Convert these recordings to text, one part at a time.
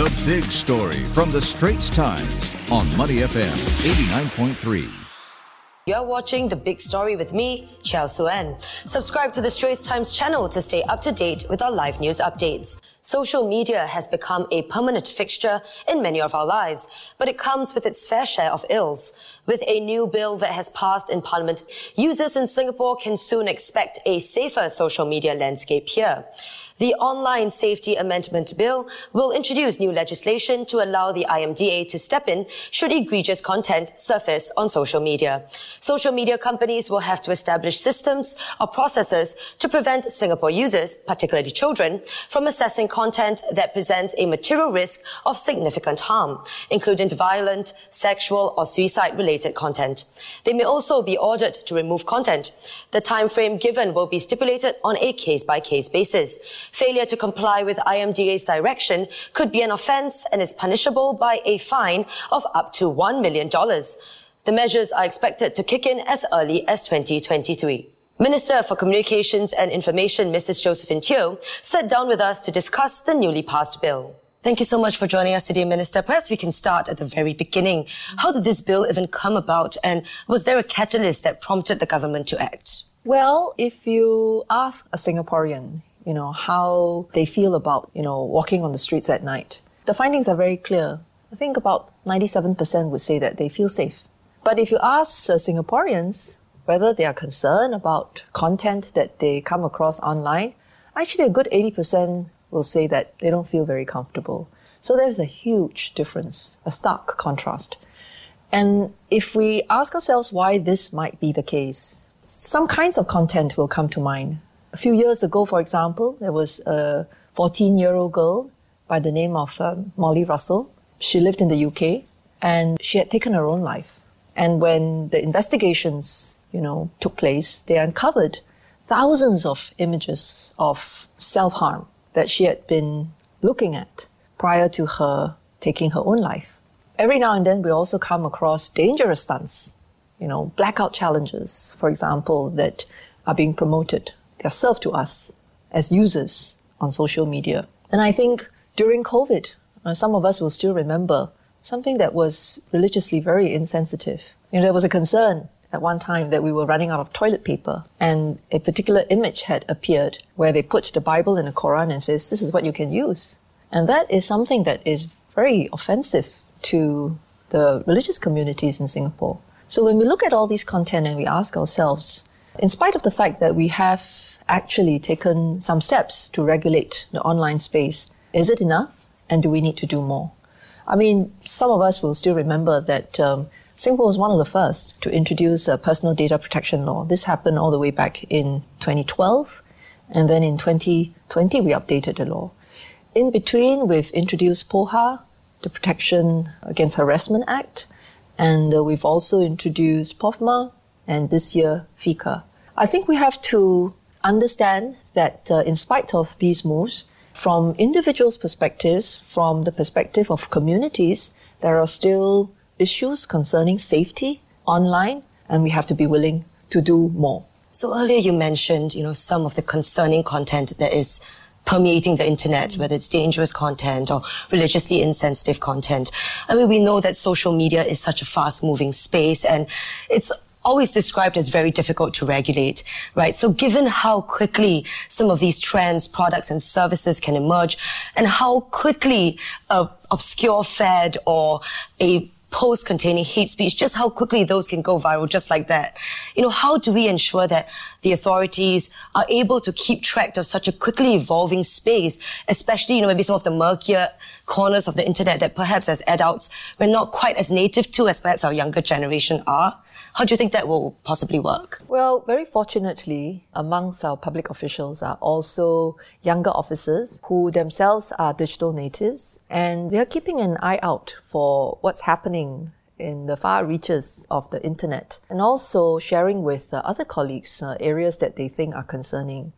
The big story from the Straits Times on Money FM 89.3. You're watching The Big Story with me, Chiao Suen. Subscribe to the Straits Times channel to stay up to date with our live news updates. Social media has become a permanent fixture in many of our lives, but it comes with its fair share of ills. With a new bill that has passed in Parliament, users in Singapore can soon expect a safer social media landscape here. The Online Safety Amendment Bill will introduce new legislation to allow the IMDA to step in should egregious content surface on social media. Social media companies will have to establish systems or processes to prevent Singapore users, particularly children, from assessing content that presents a material risk of significant harm, including violent, sexual, or suicide-related content. They may also be ordered to remove content. The time frame given will be stipulated on a case-by-case basis. Failure to comply with IMDA's direction could be an offence and is punishable by a fine of up to $1 million. The measures are expected to kick in as early as 2023. Minister for Communications and Information, Mrs. Josephine Teo, sat down with us to discuss the newly passed bill. Thank you so much for joining us today, Minister. Perhaps we can start at the very beginning. How did this bill even come about and was there a catalyst that prompted the government to act? Well, if you ask a Singaporean, you know, how they feel about, you know, walking on the streets at night. The findings are very clear. I think about 97% would say that they feel safe. But if you ask uh, Singaporeans whether they are concerned about content that they come across online, actually a good 80% will say that they don't feel very comfortable. So there's a huge difference, a stark contrast. And if we ask ourselves why this might be the case, some kinds of content will come to mind. A few years ago, for example, there was a 14 year old girl by the name of um, Molly Russell. She lived in the UK and she had taken her own life. And when the investigations, you know, took place, they uncovered thousands of images of self harm that she had been looking at prior to her taking her own life. Every now and then we also come across dangerous stunts, you know, blackout challenges, for example, that are being promoted there to us as users on social media. And I think during COVID, uh, some of us will still remember something that was religiously very insensitive. You know, there was a concern at one time that we were running out of toilet paper and a particular image had appeared where they put the Bible in the Quran and says, this is what you can use. And that is something that is very offensive to the religious communities in Singapore. So when we look at all these content and we ask ourselves, in spite of the fact that we have actually taken some steps to regulate the online space. Is it enough? And do we need to do more? I mean, some of us will still remember that um, Singapore was one of the first to introduce a personal data protection law. This happened all the way back in 2012. And then in 2020, we updated the law. In between, we've introduced POHA, the Protection Against Harassment Act, and uh, we've also introduced POFMA, and this year, FICA. I think we have to understand that uh, in spite of these moves, from individuals' perspectives, from the perspective of communities, there are still issues concerning safety online, and we have to be willing to do more. So earlier you mentioned, you know, some of the concerning content that is permeating the internet, whether it's dangerous content or religiously insensitive content. I mean, we know that social media is such a fast moving space and it's always described as very difficult to regulate, right? So given how quickly some of these trends, products and services can emerge and how quickly a obscure fad or a post containing hate speech, just how quickly those can go viral just like that. You know, how do we ensure that the authorities are able to keep track of such a quickly evolving space, especially, you know, maybe some of the murkier corners of the internet that perhaps as adults we're not quite as native to as perhaps our younger generation are? How do you think that will possibly work? Well, very fortunately, amongst our public officials are also younger officers who themselves are digital natives and they're keeping an eye out for what's happening in the far reaches of the internet and also sharing with uh, other colleagues uh, areas that they think are concerning.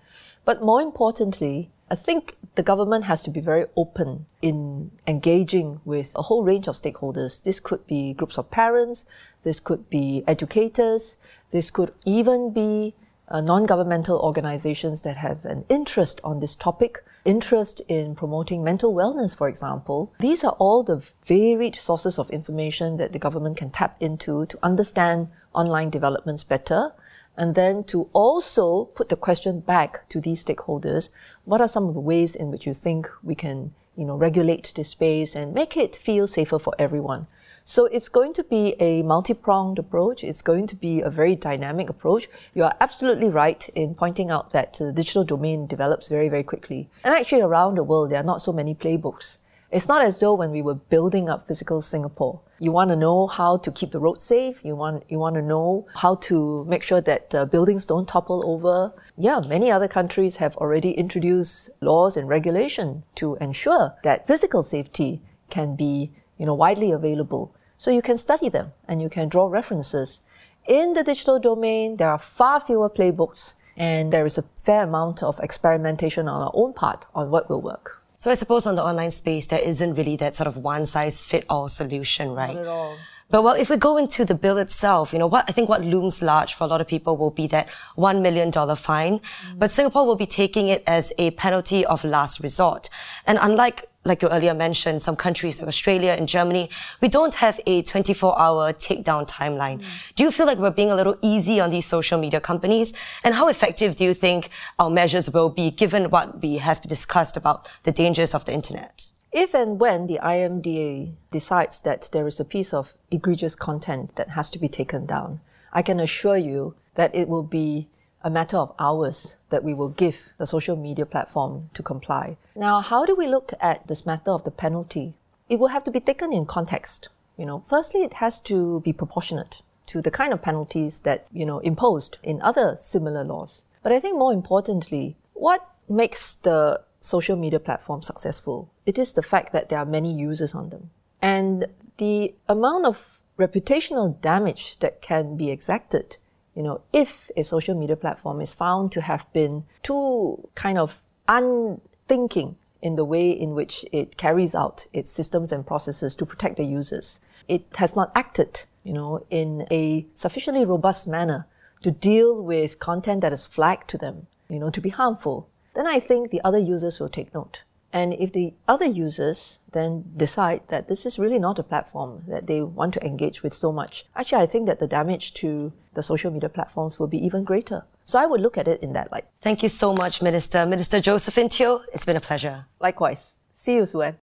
But more importantly, I think the government has to be very open in engaging with a whole range of stakeholders. This could be groups of parents, this could be educators, this could even be uh, non-governmental organizations that have an interest on this topic interest in promoting mental wellness, for example. These are all the varied sources of information that the government can tap into to understand online developments better. And then to also put the question back to these stakeholders, what are some of the ways in which you think we can, you know, regulate this space and make it feel safer for everyone? So it's going to be a multi-pronged approach. It's going to be a very dynamic approach. You are absolutely right in pointing out that the digital domain develops very, very quickly. And actually around the world, there are not so many playbooks. It's not as though when we were building up physical Singapore, you want to know how to keep the road safe. You want, you want to know how to make sure that uh, buildings don't topple over. Yeah, many other countries have already introduced laws and regulation to ensure that physical safety can be you know, widely available. So you can study them and you can draw references. In the digital domain, there are far fewer playbooks and there is a fair amount of experimentation on our own part on what will work. So I suppose on the online space, there isn't really that sort of one size fit all solution, right? Not at all. But well, if we go into the bill itself, you know, what I think what looms large for a lot of people will be that one million dollar fine. Mm-hmm. But Singapore will be taking it as a penalty of last resort. And unlike like you earlier mentioned, some countries like Australia and Germany, we don't have a 24 hour takedown timeline. Mm. Do you feel like we're being a little easy on these social media companies? And how effective do you think our measures will be given what we have discussed about the dangers of the internet? If and when the IMDA decides that there is a piece of egregious content that has to be taken down, I can assure you that it will be a matter of hours that we will give the social media platform to comply. Now, how do we look at this matter of the penalty? It will have to be taken in context. You know, firstly, it has to be proportionate to the kind of penalties that, you know, imposed in other similar laws. But I think more importantly, what makes the social media platform successful. It is the fact that there are many users on them. And the amount of reputational damage that can be exacted, you know, if a social media platform is found to have been too kind of unthinking in the way in which it carries out its systems and processes to protect the users. It has not acted, you know, in a sufficiently robust manner to deal with content that is flagged to them, you know, to be harmful then I think the other users will take note. And if the other users then decide that this is really not a platform that they want to engage with so much, actually, I think that the damage to the social media platforms will be even greater. So I would look at it in that light. Thank you so much, Minister. Minister Josephine Teo, it's been a pleasure. Likewise. See you, Suen.